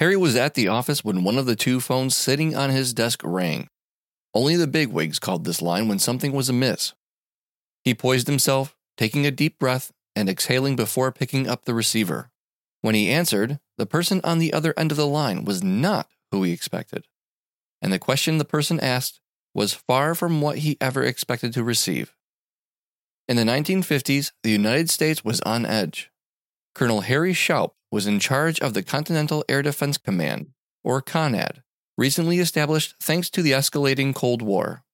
Harry was at the office when one of the two phones sitting on his desk rang. Only the bigwigs called this line when something was amiss. He poised himself, taking a deep breath and exhaling before picking up the receiver. When he answered, the person on the other end of the line was not who he expected. And the question the person asked was far from what he ever expected to receive. In the 1950s, the United States was on edge. Colonel Harry Shoup was in charge of the Continental Air Defense Command, or CONAD, recently established thanks to the escalating Cold War.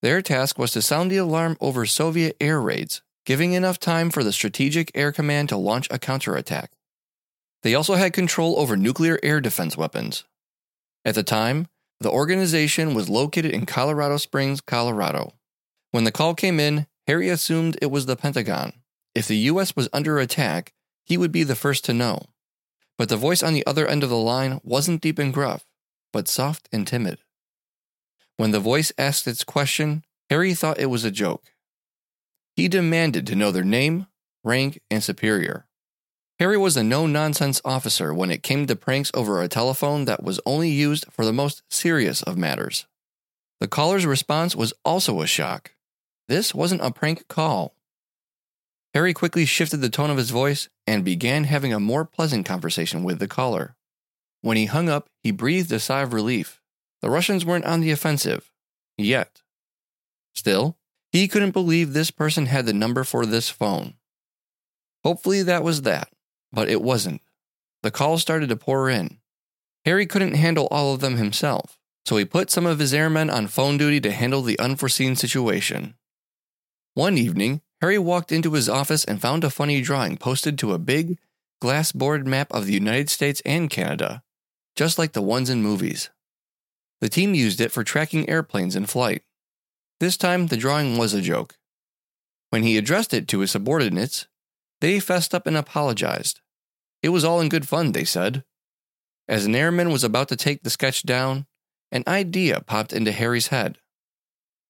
Their task was to sound the alarm over Soviet air raids, giving enough time for the Strategic Air Command to launch a counterattack. They also had control over nuclear air defense weapons. At the time, the organization was located in Colorado Springs, Colorado. When the call came in, Harry assumed it was the Pentagon. If the U.S. was under attack, he would be the first to know. But the voice on the other end of the line wasn't deep and gruff, but soft and timid. When the voice asked its question, Harry thought it was a joke. He demanded to know their name, rank, and superior. Harry was a no nonsense officer when it came to pranks over a telephone that was only used for the most serious of matters. The caller's response was also a shock. This wasn't a prank call. Harry quickly shifted the tone of his voice and began having a more pleasant conversation with the caller. When he hung up, he breathed a sigh of relief. The Russians weren't on the offensive. Yet. Still, he couldn't believe this person had the number for this phone. Hopefully that was that, but it wasn't. The calls started to pour in. Harry couldn't handle all of them himself, so he put some of his airmen on phone duty to handle the unforeseen situation. One evening, Harry walked into his office and found a funny drawing posted to a big, glass board map of the United States and Canada, just like the ones in movies. The team used it for tracking airplanes in flight. This time, the drawing was a joke. When he addressed it to his subordinates, they fessed up and apologized. It was all in good fun, they said. As an airman was about to take the sketch down, an idea popped into Harry's head.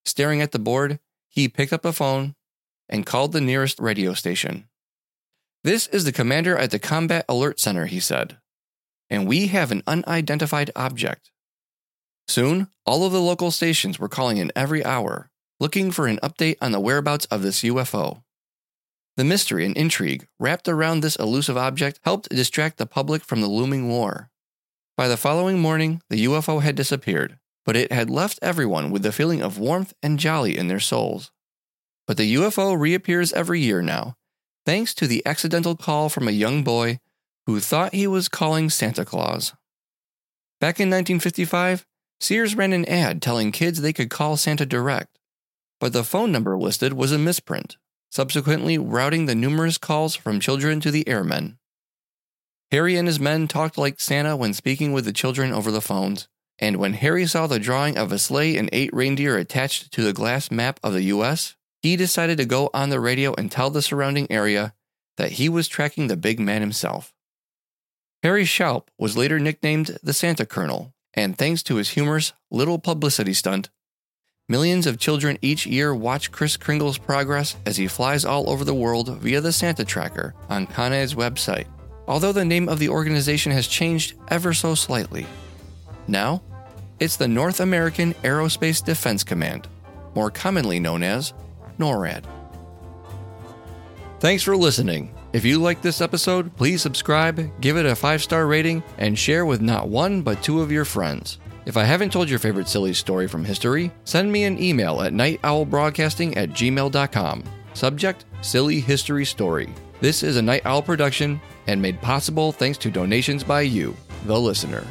Staring at the board, he picked up a phone and called the nearest radio station. This is the commander at the Combat Alert Center, he said, and we have an unidentified object. Soon, all of the local stations were calling in every hour, looking for an update on the whereabouts of this UFO. The mystery and intrigue wrapped around this elusive object helped distract the public from the looming war. By the following morning, the UFO had disappeared, but it had left everyone with the feeling of warmth and jolly in their souls. But the UFO reappears every year now, thanks to the accidental call from a young boy who thought he was calling Santa Claus. Back in 1955, Sears ran an ad telling kids they could call Santa direct, but the phone number listed was a misprint, subsequently routing the numerous calls from children to the airmen. Harry and his men talked like Santa when speaking with the children over the phones, and when Harry saw the drawing of a sleigh and eight reindeer attached to the glass map of the US, he decided to go on the radio and tell the surrounding area that he was tracking the big man himself. Harry Shoup was later nicknamed the Santa Colonel, and thanks to his humorous little publicity stunt, millions of children each year watch Kris Kringle's progress as he flies all over the world via the Santa Tracker on CONAD's website, although the name of the organization has changed ever so slightly. Now, it's the North American Aerospace Defense Command, more commonly known as NORAD. Thanks for listening. If you like this episode, please subscribe, give it a five star rating, and share with not one but two of your friends. If I haven't told your favorite silly story from history, send me an email at nightowlbroadcasting at gmail.com. Subject Silly History Story. This is a Night Owl production and made possible thanks to donations by you, the listener.